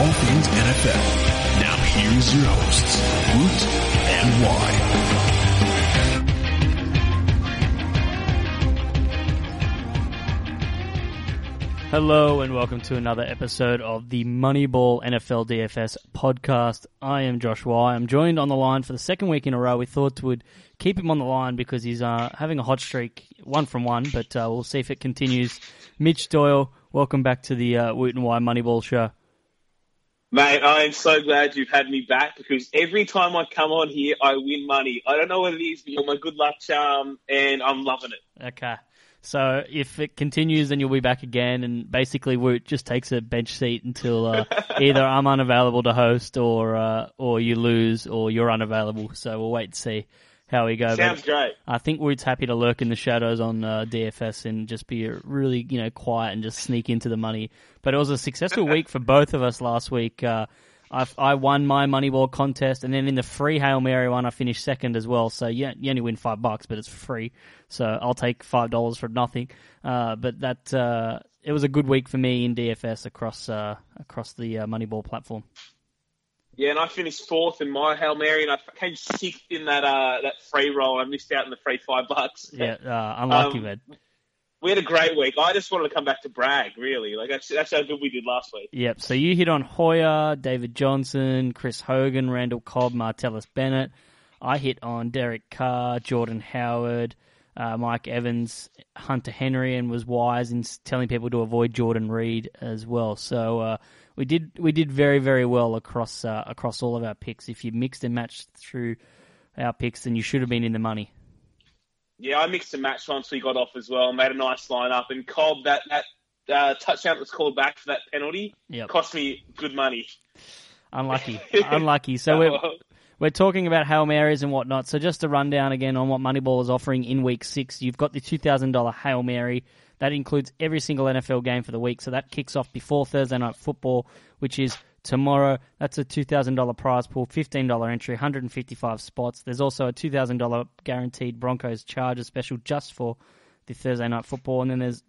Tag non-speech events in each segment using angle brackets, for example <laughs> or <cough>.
Falcons NFL. Now here's your hosts, Woot and Wye. Hello and welcome to another episode of the Moneyball NFL DFS podcast. I am Josh Y. I'm joined on the line for the second week in a row. We thought would keep him on the line because he's uh, having a hot streak, one from one, but uh, we'll see if it continues. Mitch Doyle, welcome back to the uh, Woot and Wye Moneyball show. Mate, I am so glad you've had me back because every time I come on here, I win money. I don't know what it is, but you're my good luck charm, and I'm loving it. Okay. So if it continues, then you'll be back again, and basically Woot just takes a bench seat until uh, <laughs> either I'm unavailable to host, or uh, or you lose, or you're unavailable. So we'll wait and see how we go. Sounds But great. I think Woot's happy to lurk in the shadows on uh, DFS and just be really you know quiet and just sneak into the money. But it was a successful <laughs> week for both of us last week. Uh, I, I won my Moneyball contest, and then in the free Hail Mary one, I finished second as well. So yeah, you only win five bucks, but it's free. So I'll take five dollars for nothing. Uh, but that uh, it was a good week for me in DFS across uh, across the uh, Moneyball platform. Yeah, and I finished fourth in my Hail Mary, and I came sixth in that uh, that free roll. I missed out on the free five bucks. Yeah, uh, <laughs> unlucky, Um, man. We had a great week. I just wanted to come back to brag, really. Like that's that's how good we did last week. Yep. So you hit on Hoyer, David Johnson, Chris Hogan, Randall Cobb, Martellus Bennett. I hit on Derek Carr, Jordan Howard, uh, Mike Evans, Hunter Henry, and was wise in telling people to avoid Jordan Reed as well. So uh, we did we did very very well across uh, across all of our picks. If you mixed and matched through our picks, then you should have been in the money. Yeah, I mixed and matched once we got off as well. Made a nice lineup, and Cobb that that uh, touchdown that was called back for that penalty Yep. cost me good money. Unlucky, <laughs> unlucky. So we're We're talking about Hail Marys and whatnot. So just a rundown again on what Moneyball is offering in week six. You've got the $2,000 Hail Mary. That includes every single NFL game for the week. So that kicks off before Thursday Night Football, which is tomorrow. That's a $2,000 prize pool, $15 entry, 155 spots. There's also a $2,000 guaranteed Broncos Chargers special just for the Thursday Night Football. And then there's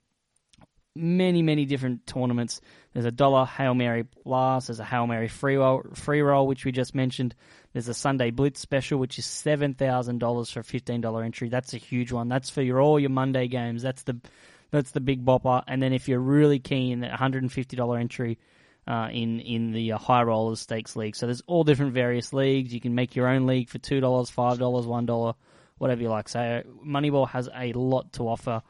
many, many different tournaments. There's a dollar Hail Mary Blast. There's a Hail Mary free roll, free roll, which we just mentioned. There's a Sunday Blitz special, which is seven thousand dollars for a fifteen dollar entry. That's a huge one. That's for your all your Monday games. That's the that's the big bopper. And then if you're really keen, a hundred and fifty dollar entry. Uh, in in the uh, high rollers stakes league, so there's all different various leagues. You can make your own league for two dollars, five dollars, one dollar, whatever you like. So Moneyball has a lot to offer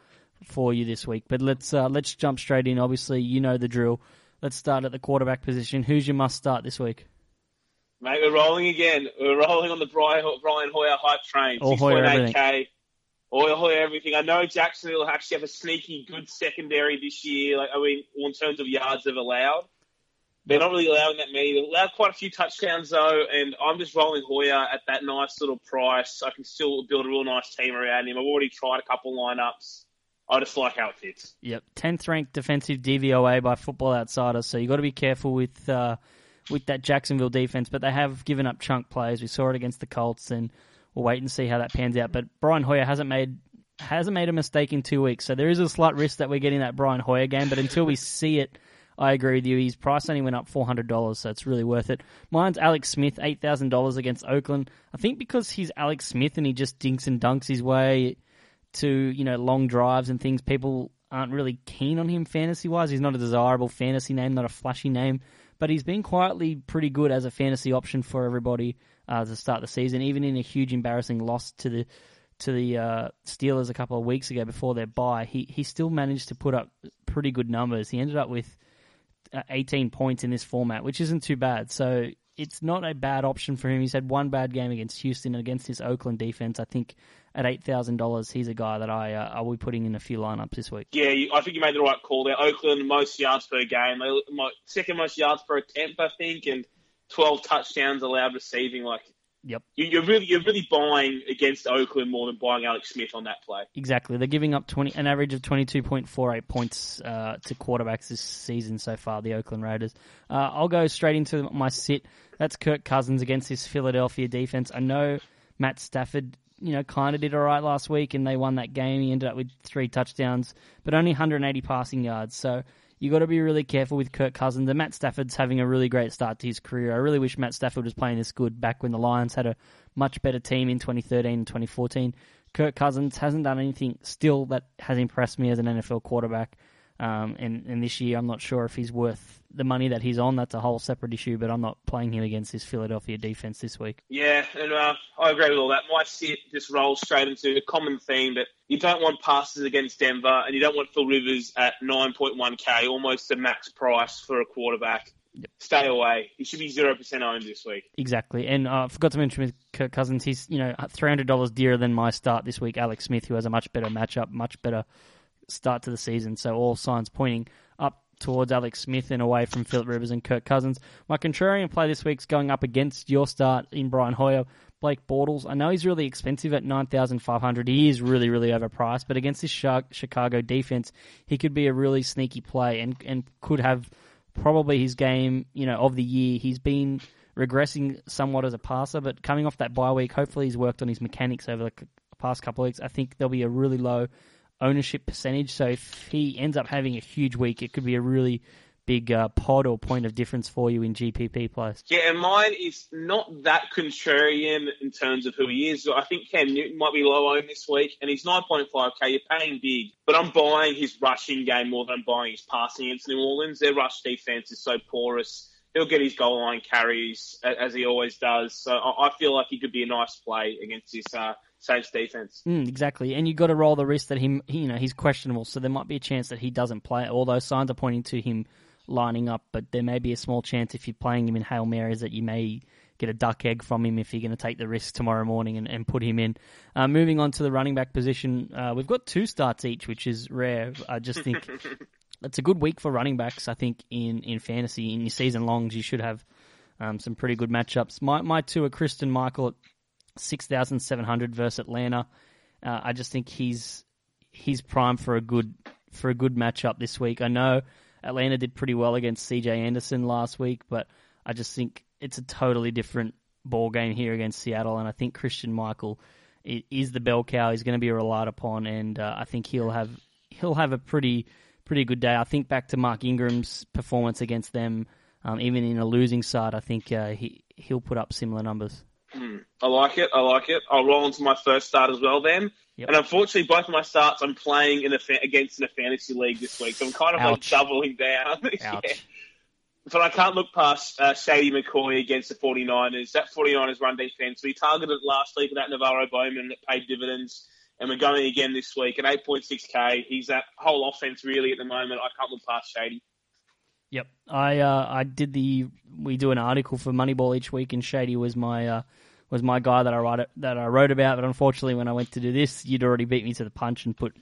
for you this week. But let's uh, let's jump straight in. Obviously, you know the drill. Let's start at the quarterback position. Who's your must start this week? Mate, we're rolling again. We're rolling on the Brian, Brian Hoyer hype train. All Hoyer 6.8k. All Hoyer everything. I know Jacksonville will actually have a sneaky good secondary this year. Like I mean, in terms of yards they've allowed, they're not really allowing that many. They've allowed quite a few touchdowns though, and I'm just rolling Hoyer at that nice little price. I can still build a real nice team around him. I've already tried a couple lineups. I just like how it fits. Yep, tenth ranked defensive DVOA by Football Outsiders. So you have got to be careful with uh, with that Jacksonville defense. But they have given up chunk plays. We saw it against the Colts, and we'll wait and see how that pans out. But Brian Hoyer hasn't made hasn't made a mistake in two weeks, so there is a slight risk that we're getting that Brian Hoyer game. But until we <laughs> see it, I agree with you. His price only went up four hundred dollars, so it's really worth it. Mine's Alex Smith, eight thousand dollars against Oakland. I think because he's Alex Smith and he just dinks and dunks his way to you know long drives and things, people aren't really keen on him fantasy wise. He's not a desirable fantasy name, not a flashy name, but he's been quietly pretty good as a fantasy option for everybody uh, to start the season. Even in a huge embarrassing loss to the to the uh, Steelers a couple of weeks ago before their bye, he he still managed to put up pretty good numbers. He ended up with uh, 18 points in this format, which isn't too bad. So it's not a bad option for him. He's had one bad game against Houston and against this Oakland defense. I think at eight thousand dollars, he's a guy that I uh, I will be putting in a few lineups this week. Yeah, you, I think you made the right call there. Oakland most yards per game, second most yards per attempt, I think, and 12 touchdowns allowed receiving. Like Yep, you, you're really you're really buying against Oakland more than buying Alex Smith on that play. exactly. They're giving up twenty an average of twenty two point four eight points uh, to quarterbacks this season so far. The Oakland Raiders. Uh, I'll go straight into my sit. That's Kirk Cousins against this Philadelphia defense. I know Matt Stafford you know, kind of did all right last week, and they won that game. He ended up with three touchdowns, but only 180 passing yards. So you got to be really careful with Kirk Cousins. And Matt Stafford's having a really great start to his career. I really wish Matt Stafford was playing this good back when the Lions had a much better team in 2013 and 2014. Kirk Cousins hasn't done anything still that has impressed me as an NFL quarterback. Um, and, and this year, I'm not sure if he's worth the money that he's on. That's a whole separate issue, but I'm not playing him against this Philadelphia defense this week. Yeah, and uh, I agree with all that. My sit just rolls straight into a common theme that you don't want passes against Denver, and you don't want Phil Rivers at 9.1k, almost the max price for a quarterback. Yep. Stay away. He should be zero percent owned this week. Exactly, and uh, I forgot to mention with Kirk Cousins, he's you know three hundred dollars dearer than my start this week. Alex Smith, who has a much better matchup, much better start to the season. So all signs pointing up towards Alex Smith and away from Philip Rivers and Kirk Cousins. My contrarian play this week's going up against your start in Brian Hoyer. Blake Bortles. I know he's really expensive at nine thousand five hundred. He is really, really overpriced, but against this Chicago defense, he could be a really sneaky play and and could have probably his game, you know, of the year. He's been regressing somewhat as a passer, but coming off that bye week, hopefully he's worked on his mechanics over the past couple of weeks. I think there'll be a really low ownership percentage. So if he ends up having a huge week, it could be a really big uh, pod or point of difference for you in GPP plus. Yeah, and mine is not that contrarian in terms of who he is. I think Cam Newton might be low owned this week, and he's 9.5k. You're paying big, but I'm buying his rushing game more than I'm buying his passing against New Orleans. Their rush defense is so porous. He'll get his goal line carries as he always does. So I feel like he could be a nice play against this uh, Saints defense. Mm, exactly, and you've got to roll the risk that him, he, you know, he's questionable, so there might be a chance that he doesn't play. Although signs are pointing to him lining up, but there may be a small chance if you're playing him in Hail Marys that you may get a duck egg from him if you're going to take the risk tomorrow morning and, and put him in. Uh, moving on to the running back position, uh, we've got two starts each, which is rare. I just think <laughs> it's a good week for running backs. I think in, in fantasy, in your season longs, you should have um, some pretty good matchups. My my two are Christine Michael at 6,700 versus Atlanta. Uh, I just think he's he's prime for a good for a good matchup this week. I know Atlanta did pretty well against CJ Anderson last week, but I just think it's a totally different ball game here against Seattle, and I think Christian Michael is the bell cow. He's going to be relied upon, and uh, I think he'll have he'll have a pretty pretty good day. I think back to Mark Ingram's performance against them, um, even in a losing side. I think uh, he he'll put up similar numbers. Mm, I like it. I like it. I'll roll into my first start as well then. Yep. And unfortunately, both of my starts I'm playing in a fa- against in a fantasy league this week, so I'm kind of Ouch. like doubling down. <laughs> yeah. But I can't look past uh, Shady McCoy against the 49ers. That 49ers run defense, we targeted last week with that NaVorro Bowman that paid dividends, and we're going again this week at 8.6k. He's that whole offense really at the moment. I can't look past Shady. Yep, I uh, I did the we do an article for Moneyball each week, and Shady was my uh, was my guy that I write that I wrote about. But unfortunately, when I went to do this, you'd already beat me to the punch and put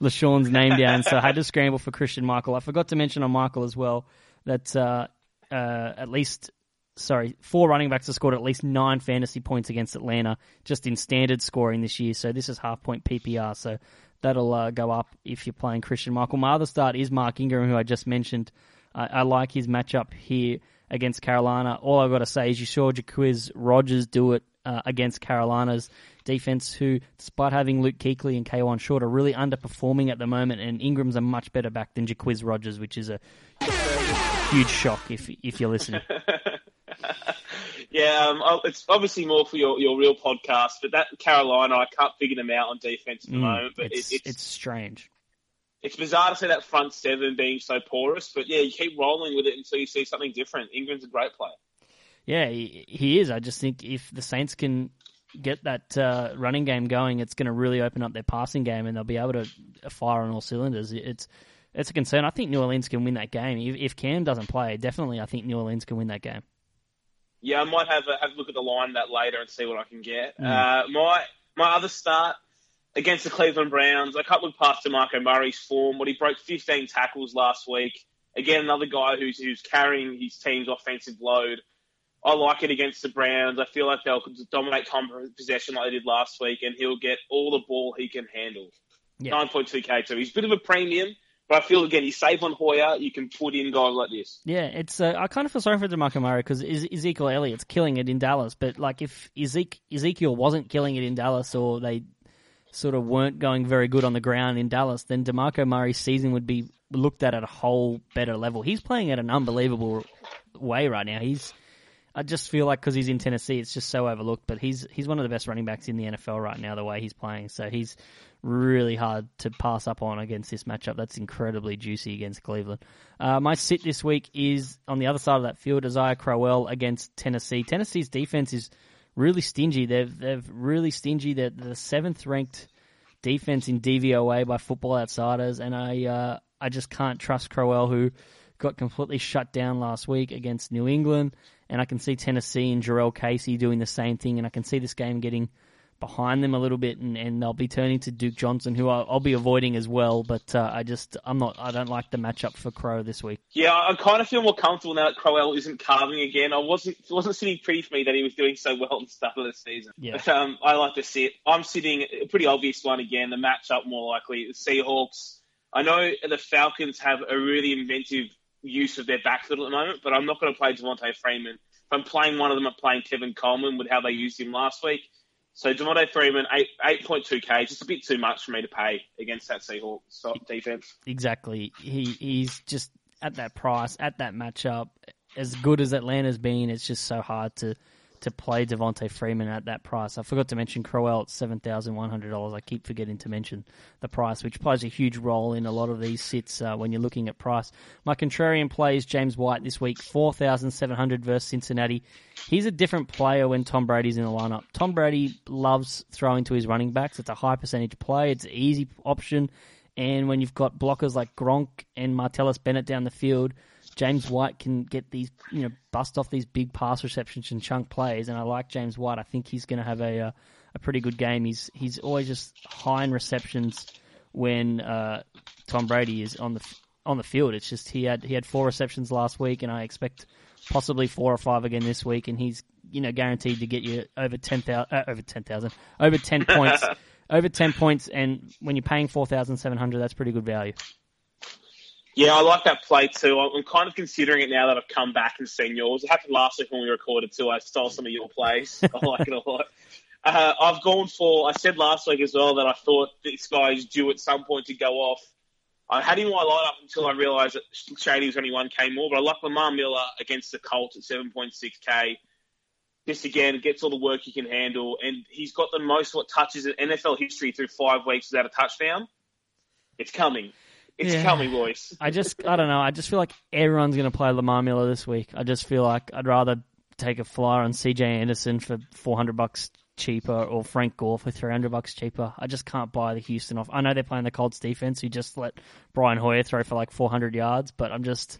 LeSean's name down, so I had to scramble for Christian Michael. I forgot to mention on Michael as well that uh, uh, at least sorry, four running backs have scored at least nine fantasy points against Atlanta just in standard scoring this year. So this is half point PPR. So that'll uh, go up if you're playing Christian Michael. My other start is Mark Ingram, who I just mentioned. I, I like his matchup here against Carolina. All I've got to say is you saw Jacquizz Rodgers do it uh, against Carolina's defense, who, despite having Luke Kuechly and Kawann Short, are really underperforming at the moment. And Ingram's a much better back than Jacquizz Rodgers, which is a huge shock if if you're listening. <laughs> yeah, um, it's obviously more for your, your real podcast, but that Carolina, I can't figure them out on defense at the mm, moment. But it's, it, it's, it's strange it's bizarre to see that front seven being so porous, but yeah, you keep rolling with it until you see something different. Ingram's a great player. Yeah, he, he is. I just think if the Saints can get that uh, running game going, it's going to really open up their passing game, and they'll be able to fire on all cylinders. It's it's a concern. I think New Orleans can win that game. If, if Cam doesn't play, definitely, I think New Orleans can win that game. Yeah, I might have a, have a look at the line that later and see what I can get. Mm. Uh, my my other start against the Cleveland Browns. I can't look past DeMarco Murray's form, but he broke 15 tackles last week. Again, another guy who's who's carrying his team's offensive load. I like it against the Browns. I feel like they'll dominate time possession like they did last week, and he'll get all the ball he can handle. Yeah. 9.2k too. He's a bit of a premium, but I feel again he's safe on Hoyer. You can put in guys like this. Yeah, it's. Uh, I kind of feel sorry for Demarco Murray because Ezekiel Elliott's killing it in Dallas. But like if Ezekiel wasn't killing it in Dallas, or they sort of weren't going very good on the ground in Dallas, then Demarco Murray's season would be looked at at a whole better level. He's playing at an unbelievable way right now. He's I just feel like because he's in Tennessee, it's just so overlooked. But he's he's one of the best running backs in the NFL right now. The way he's playing, so he's really hard to pass up on against this matchup. That's incredibly juicy against Cleveland. Uh, my sit this week is on the other side of that field, Isaiah Crowell against Tennessee. Tennessee's defense is really stingy. They've they've really stingy. They're the seventh ranked defense in DVOA by Football Outsiders, and I uh, I just can't trust Crowell who got completely shut down last week against New England and I can see Tennessee and Jurrell Casey doing the same thing, and I can see this game getting behind them a little bit, and, and they'll be turning to Duke Johnson, who I'll, I'll be avoiding as well. But uh, I just I'm not I don't like the matchup for Crow this week. Yeah, I kind of feel more comfortable now that Crowell isn't carving again. I wasn't it wasn't sitting pretty for me that he was doing so well at the start of the season. Yeah. But um, I like to sit. I'm sitting a pretty obvious one again. The matchup more likely the Seahawks. I know the Falcons have a really inventive use of their backfield at the moment, but I'm not going to play Devonta Freeman. If I'm playing one of them, I'm playing Tevin Coleman with how they used him last week. So Devonta Freeman, eight eight point two k, just a bit too much for me to pay against that Seahawks defense. Exactly. He he's just at that price, at that matchup, as good as Atlanta's been. It's just so hard to to play Devonta Freeman at that price. I forgot to mention Crowell at seven thousand one hundred dollars. I keep forgetting to mention the price, which plays a huge role in a lot of these sits uh, when you're looking at price. My contrarian plays James White this week, four thousand seven hundred versus Cincinnati. He's a different player when Tom Brady's in the lineup. Tom Brady loves throwing to his running backs. It's a high percentage play. It's an easy option. And when you've got blockers like Gronk and Martellus Bennett down the field, James White can get these, you know, bust off these big pass receptions and chunk plays. And I like James White. I think he's going to have a, a, a pretty good game. He's he's always just high in receptions when uh, Tom Brady is on the on the field. It's just he had he had four receptions last week, and I expect possibly four or five again this week. And he's you know guaranteed to get you over ten thousand uh, over ten thousand over ten points. <laughs> Over ten points, and when you're paying four thousand seven hundred, that's pretty good value. Yeah, I like that play too. I'm kind of considering it now that I've come back and seen yours. It happened last week when we recorded too. I stole some of your plays. <laughs> I like it a lot. Uh, I've gone for. I said last week as well that I thought this guy is due at some point to go off. I had him in my lineup until I realised that Shady was only one k more. But I like Lamar Miller against the Colts at seven point six k. This again gets all the work he can handle, and he's got the most what touches in NFL history through five weeks without a touchdown. It's coming. It's Yeah. me boys. I just, I don't know. I just feel like everyone's going to play Lamar Miller this week. I just feel like I'd rather take a flyer on CJ Anderson for 400 bucks cheaper or Frank Gore for 300 bucks cheaper. I just can't buy the Houston off. I know they're playing the Colts defense who just let Brian Hoyer throw for like 400 yards, but I'm just,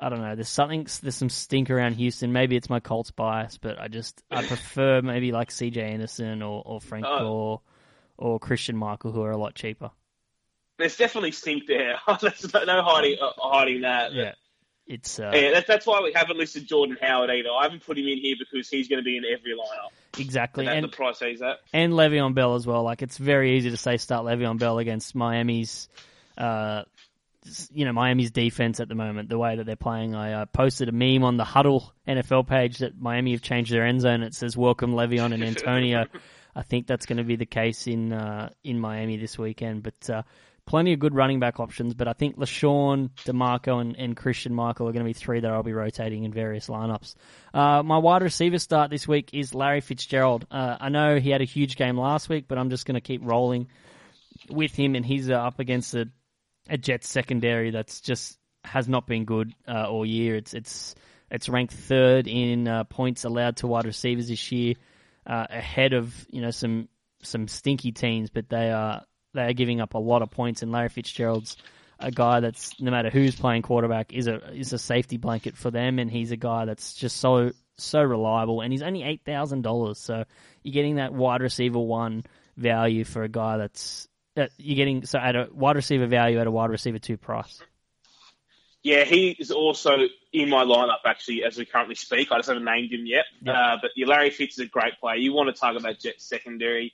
I don't know. There's something, there's some stink around Houston. Maybe it's my Colts bias, but I just, I prefer maybe like CJ Anderson or, or Frank Oh. Gore or Christian Michael who are a lot cheaper. There's definitely stink there. <laughs> There's no, hiding uh, hiding that. Yeah. It's, uh, Yeah, that's, that's why we haven't listed Jordan Howard either. I haven't put him in here because he's going to be in every lineup. exactly. And And, the price he's at. and Le'Veon Bell as well. Like it's very easy to say start Le'Veon Bell against Miami's, uh, you know Miami's defense at the moment. The way that they're playing, I uh, posted a meme on the Huddle NFL page that Miami have changed their end zone. It says "Welcome Le'Veon and <laughs> Antonio." I think that's going to be the case in uh, in Miami this weekend. But uh, plenty of good running back options. But I think LeSean, DeMarco, and, and Christian Michael are going to be three that I'll be rotating in various lineups. Uh, my wide receiver start this week is Larry Fitzgerald. Uh, I know he had a huge game last week, but I'm just going to keep rolling with him, and he's uh, up against a, a Jets secondary that's just has not been good uh, all year. It's it's it's ranked third in uh, points allowed to wide receivers this year, uh, ahead of you know some some stinky teams, but they are they are giving up a lot of points. And Larry Fitzgerald's a guy that's no matter who's playing quarterback is a is a safety blanket for them, and he's a guy that's just so so reliable. And he's only eight thousand dollars, so you're getting that wide receiver one value for a guy that's that you're getting so at a wide receiver value at a wide receiver two price. Yeah, he is also in my lineup actually as we currently speak. I just haven't named him yet. Yeah. Uh, but yeah, Larry Fitz is a great player. You want to target that Jets secondary.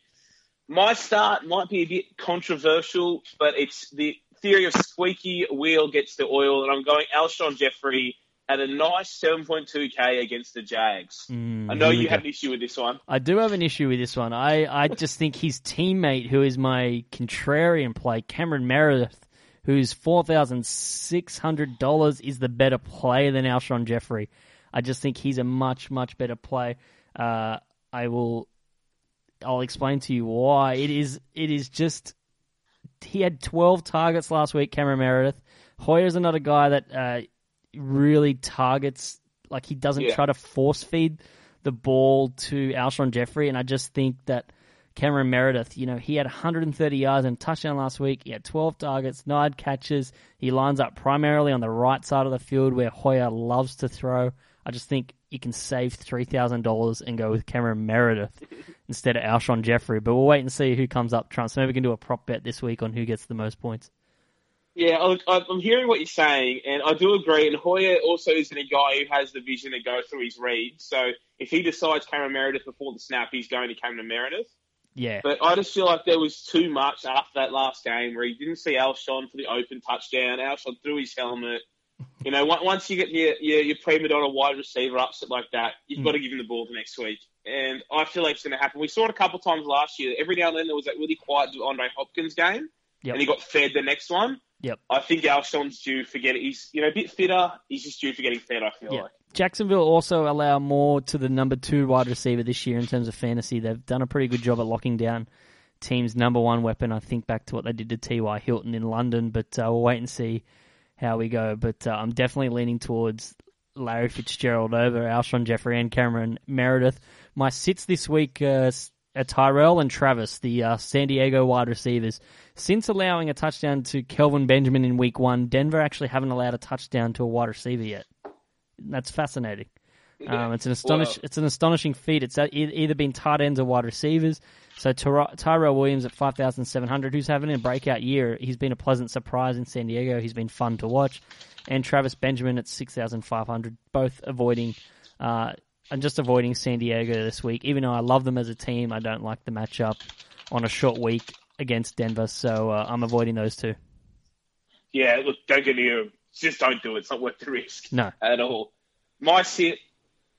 My start might be a bit controversial, but it's the theory of squeaky wheel gets the oil, and I'm going Alshon Jeffery at a nice 7.2k against the Jags. Mm, I know you go. had an issue with this one. I do have an issue with this one. I, I just think his teammate, who is my contrarian play, Cameron Meredith, who's four thousand six hundred dollars, is the better play than Alshon Jeffery. I just think he's a much much better play. Uh, I will. I'll explain to you why. It is. It is just. He had twelve targets last week. Cameron Meredith. Hoyer's another guy that uh, really targets. Like he doesn't Yeah. try to force feed the ball to Alshon Jeffery, and I just think that Cameron Meredith, you know, he had 130 yards and touchdown last week. He had 12 targets, nine catches. He lines up primarily on the right side of the field where Hoyer loves to throw. I just think you can save $3,000 and go with Cameron Meredith <laughs> instead of Alshon Jeffery. But we'll wait and see who comes up trumps. Maybe we can do a prop bet this week on who gets the most points. Yeah, I- I'm hearing what you're saying, and I do agree. And Hoyer also isn't a guy who has the vision to go through his reads. So if he decides Cameron Meredith before the snap, he's going to Cameron Meredith. Yeah. But I just feel like there was too much after that last game where he didn't see Alshon for the open touchdown. Alshon threw his helmet. You know, once you get your, your, your prima donna wide receiver upset like that, you've Mm. got to give him the ball the next week. And I feel like it's going to happen. We saw it a couple of times last year. Every now and then there was that really quiet Andre Hopkins game, Yep. and he got fed the next one. Yep. I think Alshon's due for getting. He's you know a bit fitter. He's just due for getting fed. I feel Yeah. like. Jacksonville also allow more to the number two wide receiver this year in terms of fantasy. They've done a pretty good job at locking down team's number one weapon. I think back to what they did to T.Y. Hilton in London, but uh, we'll wait and see how we go. But uh, I'm definitely leaning towards Larry Fitzgerald over Alshon Jeffery and Cameron Meredith. My sits this week uh, are Tyrell and Travis, the uh, San Diego wide receivers. Since allowing a touchdown to Kelvin Benjamin in week one, Denver actually haven't allowed a touchdown to a wide receiver yet. That's fascinating. Um, it's an astonish, Well- it's an astonishing feat. It's e- either been tight ends or wide receivers. So Tyra- Tyrell Williams at five thousand seven hundred, who's having a breakout year. He's been a pleasant surprise in San Diego. He's been fun to watch, and Travis Benjamin at six thousand five hundred, both avoiding. Uh, I'm just avoiding San Diego this week, even though I love them as a team. I don't like the matchup on a short week against Denver, so uh, I'm avoiding those two. Yeah, look, don't get near him. Just don't do it. It's not worth the risk No, at all. My sit,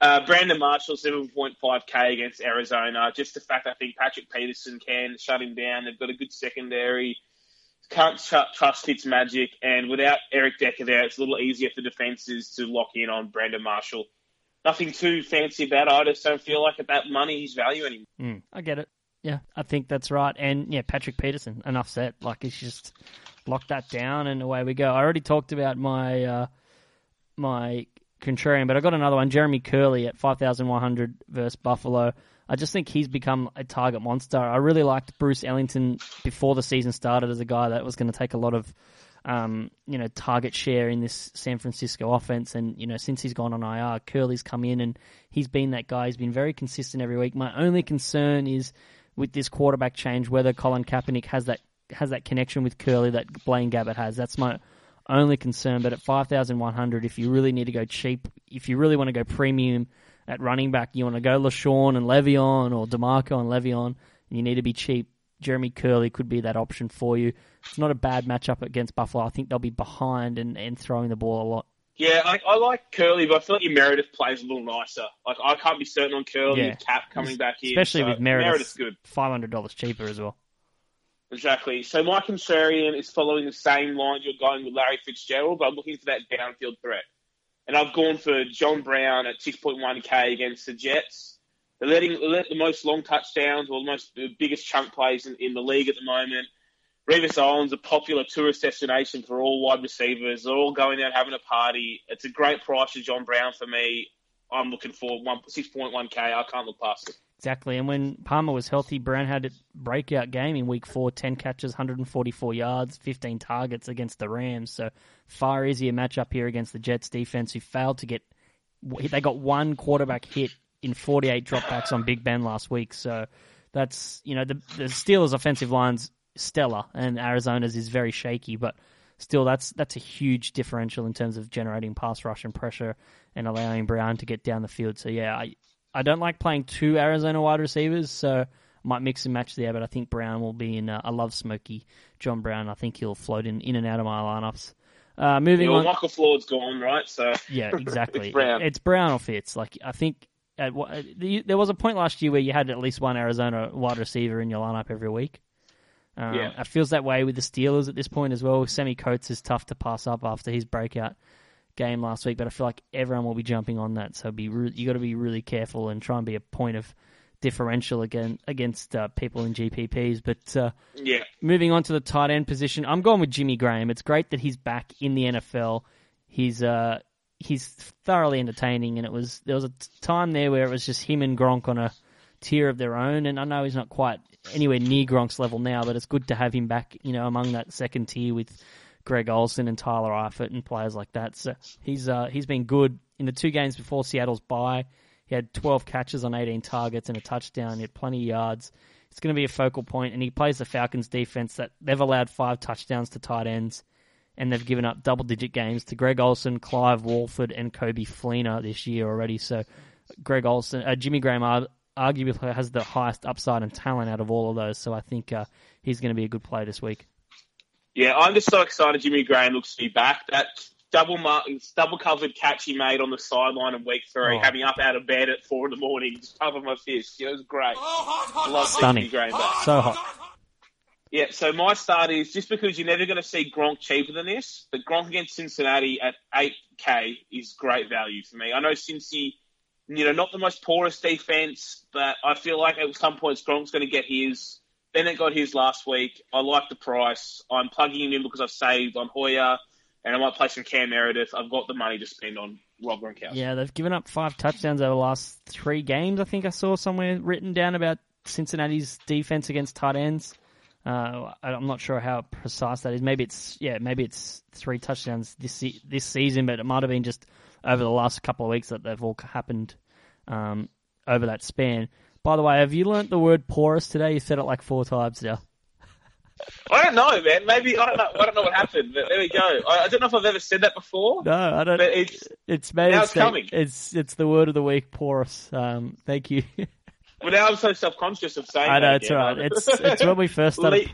uh, Brandon Marshall, 7.5k against Arizona. Just the fact I think Patrick Peterson can shut him down. They've got a good secondary. Can't tr- trust Fitz magic. And without Eric Decker there, it's a little easier for defenses to lock in on Brandon Marshall. Nothing too fancy about it. I just don't feel like at that money he's value anymore. Mm, I get it. Yeah, I think that's right. And yeah, Patrick Peterson, enough said. Like it's just lock that down and away we go. I already talked about my uh, my contrarian, but I got another one. Jeremy Kerley at five thousand one hundred versus Buffalo. I just think he's become a target monster. I really liked Bruce Ellington before the season started as a guy that was going to take a lot of um, you know, target share in this San Francisco offense. And, you know, since he's gone on IR, Kerley's come in and he's been that guy. He's been very consistent every week. My only concern is with this quarterback change, whether Colin Kaepernick has that has that connection with Curley that Blaine Gabbert has. That's my only concern. But at 5,100, if you really need to go cheap, if you really want to go premium at running back, you want to go LeSean and Le'Veon or DeMarco and Le'Veon, and you need to be cheap, Jeremy Kerley could be that option for you. It's not a bad matchup against Buffalo. I think they'll be behind and, and throwing the ball a lot. Yeah, I, I like Kerley, but I feel like your Meredith plays a little nicer. Like I can't be certain on Kerley Yeah. with Cap coming back in, Especially so with Meredith. Meredith's good. $500 cheaper as well. Exactly. So my contrarian is following the same line you're going with Larry Fitzgerald, but I'm looking for that downfield threat. And I've gone for John Brown at 6.1k against the Jets. They're letting let the most long touchdowns or the most the biggest chunk plays in, in the league at the moment. Revis Island's a popular tourist destination for all wide receivers. They're all going out having a party. It's a great price for John Brown for me. I'm looking for one, 6.1k. I can't look past it. Exactly. And when Palmer was healthy, Brown had a breakout game in week four 10 catches, 144 yards, 15 targets against the Rams. So far easier matchup here against the Jets defense, who failed to get. They got one quarterback hit in 48 dropbacks on Big Ben last week. So that's, you know, the, the Steelers' offensive line's stellar, and Arizona's is very shaky, but still that's that's a huge differential in terms of generating pass rush and pressure and allowing Brown to get down the field. So yeah, I I don't like playing two Arizona wide receivers, so I might mix and match there. But I think Brown will be in. Uh, I love Smokey John Brown. I think he'll float in in and out of my lineups. Uh, moving Yeah, well, on. Michael Ford's gone, right? So Yeah, <laughs> exactly. It's Brown. It's Brown or Fitz. Like I think at, wa- uh, the- there was a point last year where you had at least one Arizona wide receiver in your lineup every week. Um, Yeah. It feels that way with the Steelers at this point as well. Sammie Coates is tough to pass up after his breakout game last week, but I feel like everyone will be jumping on that. So be re- you got to be really careful and try and be a point of differential again against uh, people in GPPs. But uh, yeah, moving on to the tight end position, I'm going with Jimmy Graham. It's great that he's back in the NFL. He's uh he's thoroughly entertaining, and it was there was a time there where it was just him and Gronk on a tier of their own. And I know he's not quite anywhere near Gronk's level now, but it's good to have him back, you know, among that second tier with Greg Olsen and Tyler Eifert and players like that. So he's uh he's been good in the two games before Seattle's bye. He had 12 catches on 18 targets and a touchdown. He had plenty of yards. It's going to be a focal point, and he plays the Falcons defense that they've allowed five touchdowns to tight ends, and they've given up double-digit games to Greg Olsen, Clive Walford, and Coby Fleener this year already. So, Greg Olsen, uh, Jimmy Graham ar- arguably has the highest upside and talent out of all of those. So, I think uh, he's going to be a good play this week. Yeah. I'm just so excited. Jimmy Graham looks to be back. That double mark, double covered catch he made on the sideline in week three, Oh. having up out of bed at four in the morning, just covered my fist. It was great. Love seeing Stunning. Jimmy Graham back. So hot. Yeah, so my start is just because you're never going to see Gronk cheaper than this, but Gronk against Cincinnati at 8K is great value for me. I know Cincy, you know, not the most porous defense, but I feel like at some points Gronk's going to get his. Bennett got his last week. I like the price. I'm plugging him in because I've saved on Hoyer, and I might play some Cam Meredith. I've got the money to spend on Rob Gronkowski. Yeah, they've given up five touchdowns over the last three games. I think I saw somewhere written down about Cincinnati's defense against tight ends. Uh, I'm not sure how precise that is. Maybe it's yeah, maybe it's three touchdowns this this season, but it might have been just over the last couple of weeks that they've all happened um, over that span. By the way, have you learnt the word porous today? You said it like four times now. I don't know, man. Maybe I don't know. I don't know what happened, but there we go. I, I don't know if I've ever said that before. No, I don't. But it's It's maybe now it's, coming. it's it's the word of the week, porous. Um, thank you. <laughs> well, now I'm so self conscious of saying. I know it's again. all right. <laughs> It's it's when we first started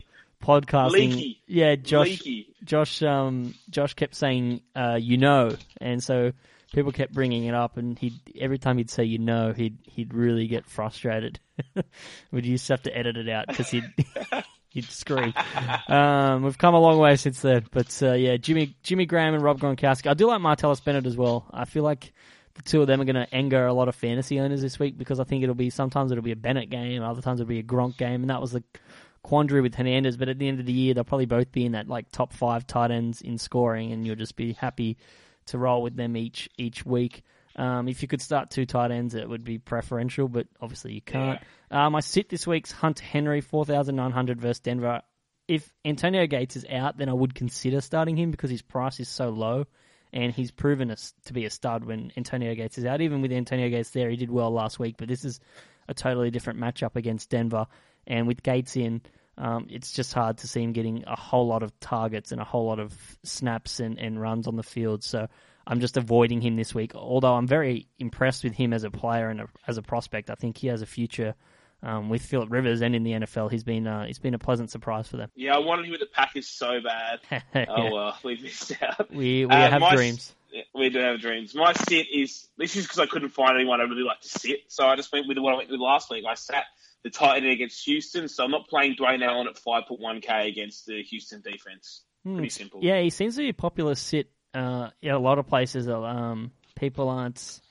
Le- podcasting. leaky. Yeah, Josh. leaky. Josh. Um, Josh kept saying, uh, "You know," and so people kept bringing it up, and he every time he'd say "you know," he'd he'd really get frustrated. <laughs> We'd just have to edit it out because he'd. <laughs> He'd scream. Um, we've come a long way since then, but uh, yeah, Jimmy Jimmy Graham and Rob Gronkowski. I do like Martellus Bennett as well. I feel like the two of them are going to anger a lot of fantasy owners this week because I think it'll be sometimes it'll be a Bennett game, other times it'll be a Gronk game, and that was the quandary with Hernandez. But at the end of the year, they'll probably both be in that like top five tight ends in scoring, and you'll just be happy to roll with them each each week. Um, if you could start two tight ends, it would be preferential, but obviously you can't. Uh, my sit this week's Hunt Henry, 4,900 versus Denver. If Antonio Gates is out, then I would consider starting him because his price is so low and he's proven us to be a stud when Antonio Gates is out. Even with Antonio Gates there, he did well last week, but this is a totally different matchup against Denver. And with Gates in, um, it's just hard to see him getting a whole lot of targets and a whole lot of snaps and, and runs on the field. So I'm just avoiding him this week. Although I'm very impressed with him as a player and a, as a prospect. I think he has a future um, with Philip Rivers and in the NFL. He's been uh, he's been a pleasant surprise for them. Yeah, I wanted him with the Packers so bad. <laughs> Oh well, we missed out. we we Uh, have my- dreams. We do have dreams. My sit is this is because I couldn't find anyone I really like to sit, so I just went with what I went with last week. I sat the tight end against Houston, so I'm not playing Dwayne Allen at five point one k against the Houston defense. Pretty simple. Yeah, he seems to be a popular sit. Uh, yeah, a lot of places. Um, people aren't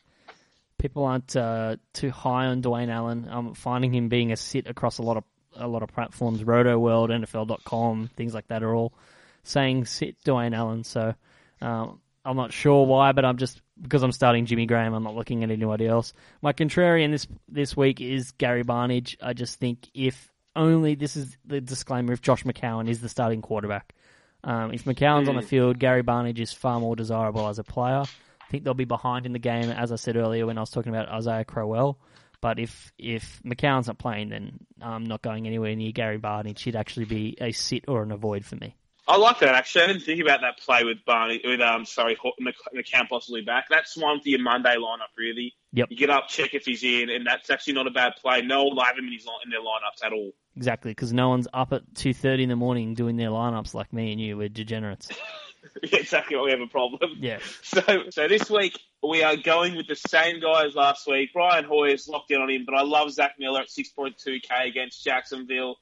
people aren't uh, too high on Dwayne Allen. I'm finding him being a sit across a lot of a lot of platforms. Roto World, NFL.com, things like that are all saying sit Dwayne Allen. So um, I'm not sure why, but I'm just because I'm starting Jimmy Graham. I'm not looking at anybody else. My contrarian this this week is Gary Barnidge. I just think if only this is the disclaimer: if Josh McCown is the starting quarterback. Um, if McCown's on the field, Gary Barnidge is far more desirable as a player. I think they'll be behind in the game, as I said earlier when I was talking about Isaiah Crowell. But if if McCown's not playing, then I'm not going anywhere near Gary Barnidge. He'd actually be a sit or an avoid for me. I like that actually. I didn't think about that play with Barney, with um, sorry, McCown possibly back. That's one for your Monday lineup, really. Yep. You get up, check if he's in, and that's actually not a bad play. No one will have him in, his, in their lineups at all. Exactly, because no one's up at two thirty in the morning doing their lineups like me and you. We're degenerates. <laughs> exactly what we have a problem. Yeah. <laughs> So, so this week we are going with the same guy as last week. Brian Hoyer's locked in on him, but I love Zach Miller at 6.2k against Jacksonville.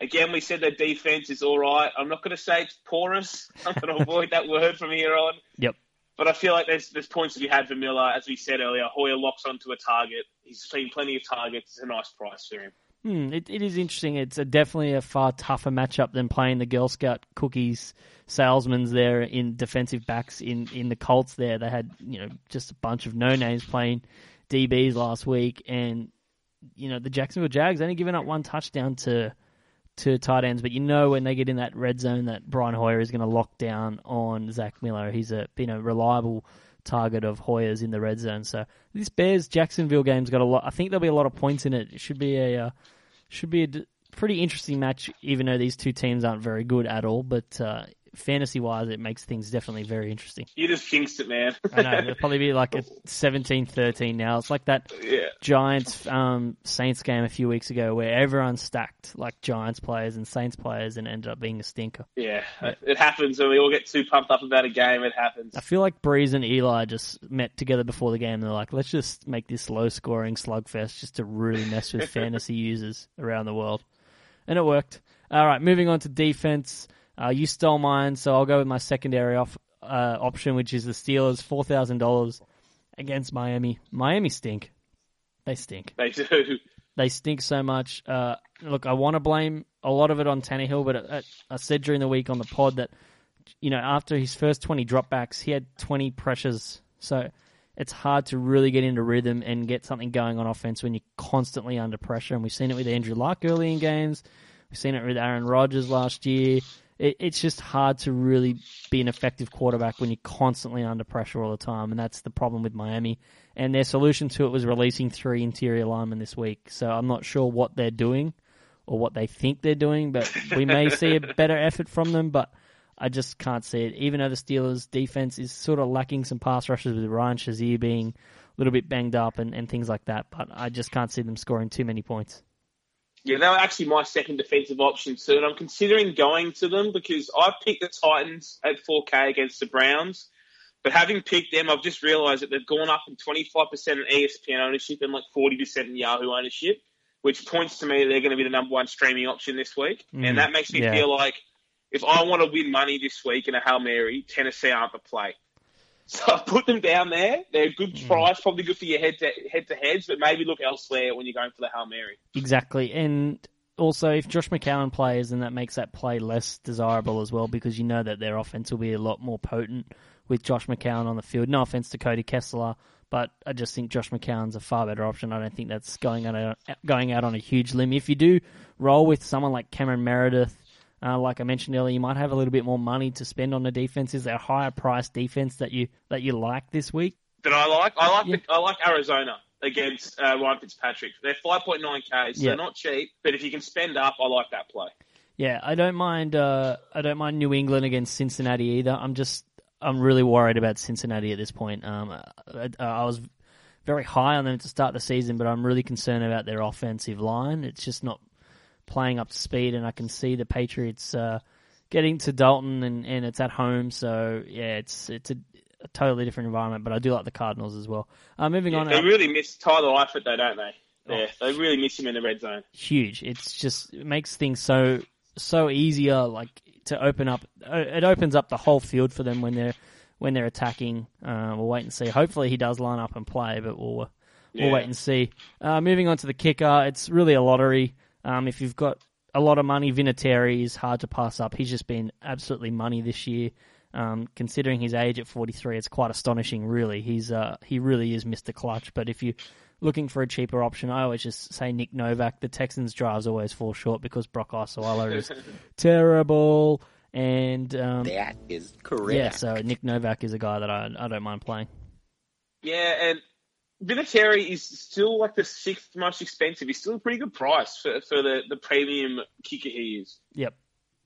Again, we said their defense is all right. I'm not going to say it's porous. <laughs> I'm going to avoid that word from here on. Yep. But I feel like there's there's points to be had for Miller, as we said earlier. Hoyer locks onto a target. He's seen plenty of targets. It's a nice price for him. Hmm, it, it is interesting. It's a, definitely a far tougher matchup than playing the Girl Scout cookies salesmen there in defensive backs in, in the Colts. There, they had you know just a bunch of no names playing DBs last week, and you know the Jacksonville Jags only giving up one touchdown to to tight ends, but you know when they get in that red zone that Brian Hoyer is going to lock down on Zach Miller. He's a been a reliable target of Hoyer's in the red zone. So this Bears Jacksonville game's got a lot. I think there'll be a lot of points in it. It should be a uh, should be a pretty interesting match, even though these two teams aren't very good at all. But uh, fantasy wise, it makes things definitely very interesting. You just jinxed it, man. I know it'll probably be like a 17-13 now. It's like that <laughs> yeah. Giants um, Saints game a few weeks ago where everyone stacked like Giants players and Saints players and ended up being a stinker. Yeah, it happens when we all get too pumped up about a game. It happens. I feel like Brees and Eli just met together before the game. And they're like, let's just make this low scoring slugfest just to really mess <laughs> with fantasy users around the world. And it worked. All right, moving on to defense. Uh, you stole mine, so I'll go with my secondary off, uh, option, which is the Steelers, four thousand dollars against Miami. Miami stink. They stink. They do. <laughs> They stink so much. Uh, look, I want to blame a lot of it on Tannehill, but I, I said during the week on the pod that you know after his first twenty dropbacks, he had twenty pressures. So it's hard to really get into rhythm and get something going on offense when you're constantly under pressure. And we've seen it with Andrew Luck early in games. We've seen it with Aaron Rodgers last year it, it's just hard to really be an effective quarterback when you're constantly under pressure all the time, and that's the problem with Miami. And their solution to it was releasing three interior linemen this week. So I'm not sure what they're doing or what they think they're doing, but we may <laughs> see a better effort from them. But I just can't see it. Even though the Steelers' defense is sort of lacking some pass rushes with Ryan Shazier being a little bit banged up and, and things like that, but I just can't see them scoring too many points. Yeah, they were actually my second defensive option too, and I'm considering going to them because I picked the Titans at 4K against the Browns. But having picked them, I've just realised that they've gone up from 25% in ESPN ownership and like 40% in Yahoo ownership, which points to me they're going to be the number one streaming option this week. Mm, and that makes me yeah. feel like if I want to win money this week in a Hail Mary, Tennessee aren't the play. So I put them down there. They're a good mm. price, probably good for your head to head to heads, but maybe look elsewhere when you're going for the Hail Mary. Exactly. And also, if Josh McCown plays, then that makes that play less desirable as well because you know that their offense will be a lot more potent with Josh McCown on the field. No offense to Cody Kessler, but I just think Josh McCown's a far better option. I don't think that's going out going out on a huge limb. If you do roll with someone like Cameron Meredith uh, like I mentioned earlier, you might have a little bit more money to spend on the defense. Is there a higher price defense that you that you like this week? That I like. I like. Yeah. The, I like Arizona against uh, Ryan Fitzpatrick. They're five point nine k, so yeah. not cheap. But if you can spend up, I like that play. Yeah, I don't mind. Uh, I don't mind New England against Cincinnati either. I'm just. I'm really worried about Cincinnati at this point. Um, I, I was very high on them to start the season, but I'm really concerned about their offensive line. It's just not playing up to speed, and I can see the Patriots uh, getting to Dalton, and, and it's at home. So yeah, it's it's a, a, totally different environment. But I do like the Cardinals as well. Uh, moving yeah, on, they uh, really miss Tyler Eifert though, don't they? Yeah, oh, they really miss him in the red zone. Huge. It's just it makes things so so easier, like to open up. Uh, it opens up the whole field for them when they're when they're attacking. Uh, we'll wait and see. Hopefully, he does line up and play, but we'll we'll yeah. wait and see. Uh, moving on to the kicker, it's really a lottery. Um, if you've got a lot of money, Vinatieri is hard to pass up. He's just been absolutely money this year. Um, considering his age at 43, it's quite astonishing, really. He's uh, he really is Mr. Clutch. But if you're looking for a cheaper option, I always just say Nick Novak. The Texans' drives always fall short because Brock Osweiler is <laughs> terrible. And um, that is correct. Yeah, so Nick Novak is a guy that I I don't mind playing. Yeah, and Vinatieri is still like the sixth most expensive. He's still a pretty good price for, for the, the premium kicker he is. Yep,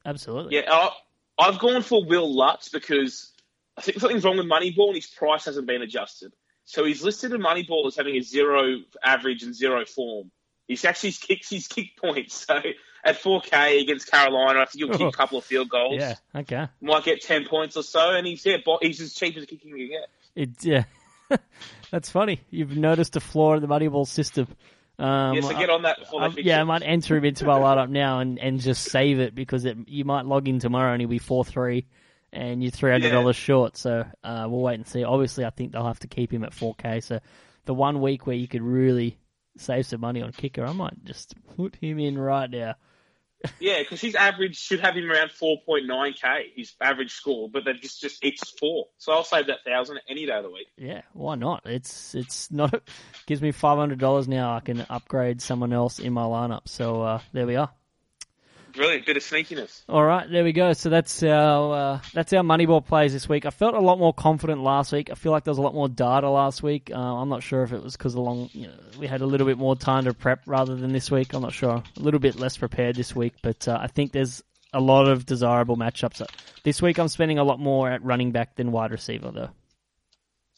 absolutely. Yeah, I, I've gone for Wil Lutz because I think something's wrong with Moneyball and his price hasn't been adjusted. So he's listed in Moneyball as having a zero average and zero form. He's actually kicks his kick points. So at 4K against Carolina. I think he'll kick a <laughs> couple of field goals. Yeah, okay. Might get 10 points or so, and he's yeah, he's as cheap as kicking you get. It, yeah. <laughs> That's funny. You've noticed a flaw in the Moneyball system. Um, yeah, so get on that before I, yeah, I might enter him into my lineup now and, and just save it because it, you might log in tomorrow and he'll be 4 3 and you're $300 yeah. short. So uh, we'll wait and see. Obviously, I think they'll have to keep him at 4K. So the one week where you could really save some money on kicker, I might just put him in right now. Yeah, because his average should have him around 4.9k, his average score, but they've just, just it's four. So I'll save that thousand any day of the week. Yeah, why not? It's it's not <laughs> gives me five hundred dollars now. I can upgrade someone else in my lineup. So uh, there we are. Brilliant, bit of sneakiness. All right, there we go. So that's our uh, that's our Moneyball plays this week. I felt a lot more confident last week. I feel like there was a lot more data last week. Uh, I'm not sure if it was because along you know, we had a little bit more time to prep rather than this week. I'm not sure. A little bit less prepared this week, but uh, I think there's a lot of desirable matchups. This week I'm spending a lot more at running back than wide receiver though.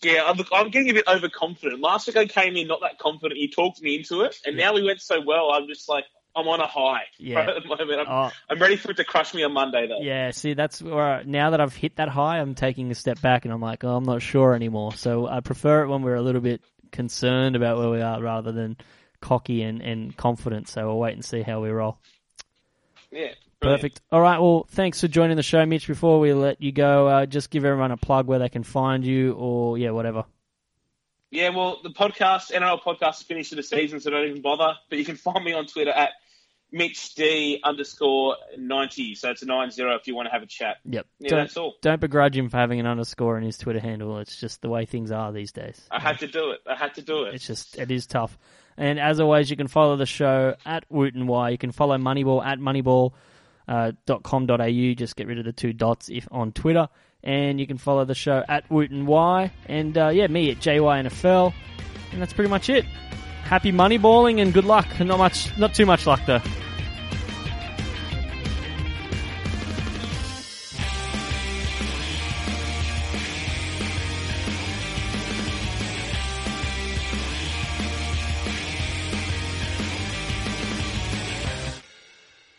Yeah, I'm, I'm getting a bit overconfident. Last week I came in not that confident. You talked me into it, and now we went so well. I'm just like, I'm on a high. <laughs> Yeah. Right at the moment. I'm, oh. I'm, ready for it to crush me on Monday, though. Yeah, see, that's where now that I've hit that high, I'm taking a step back and I'm like, oh, I'm not sure anymore. So I prefer it when we're a little bit concerned about where we are rather than cocky and, and confident. So we'll wait and see how we roll. Yeah. Brilliant. Perfect. All right. Well, thanks for joining the show, Mitch. Before we let you go, uh, just give everyone a plug where they can find you or, yeah, whatever. Yeah, well, the podcast, NRL podcast is finished for the season, so don't even bother. But you can find me on Twitter at Mitch D underscore ninety. So it's a nine zero if you want to have a chat. Yep. Yeah, don't, that's all. Don't begrudge him for having an underscore in his Twitter handle. It's just the way things are these days. I had to do it. I had to do it. It's just it is tough. And as always, you can follow the show at Wootton Y. You can follow Moneyball at Moneyball. Uh, .com.au, just get rid of the two dots if on Twitter, and you can follow the show at Wootton Y, and uh, yeah, me at JYNFL, and that's pretty much it. Happy moneyballing and good luck. Not much, not too much luck though.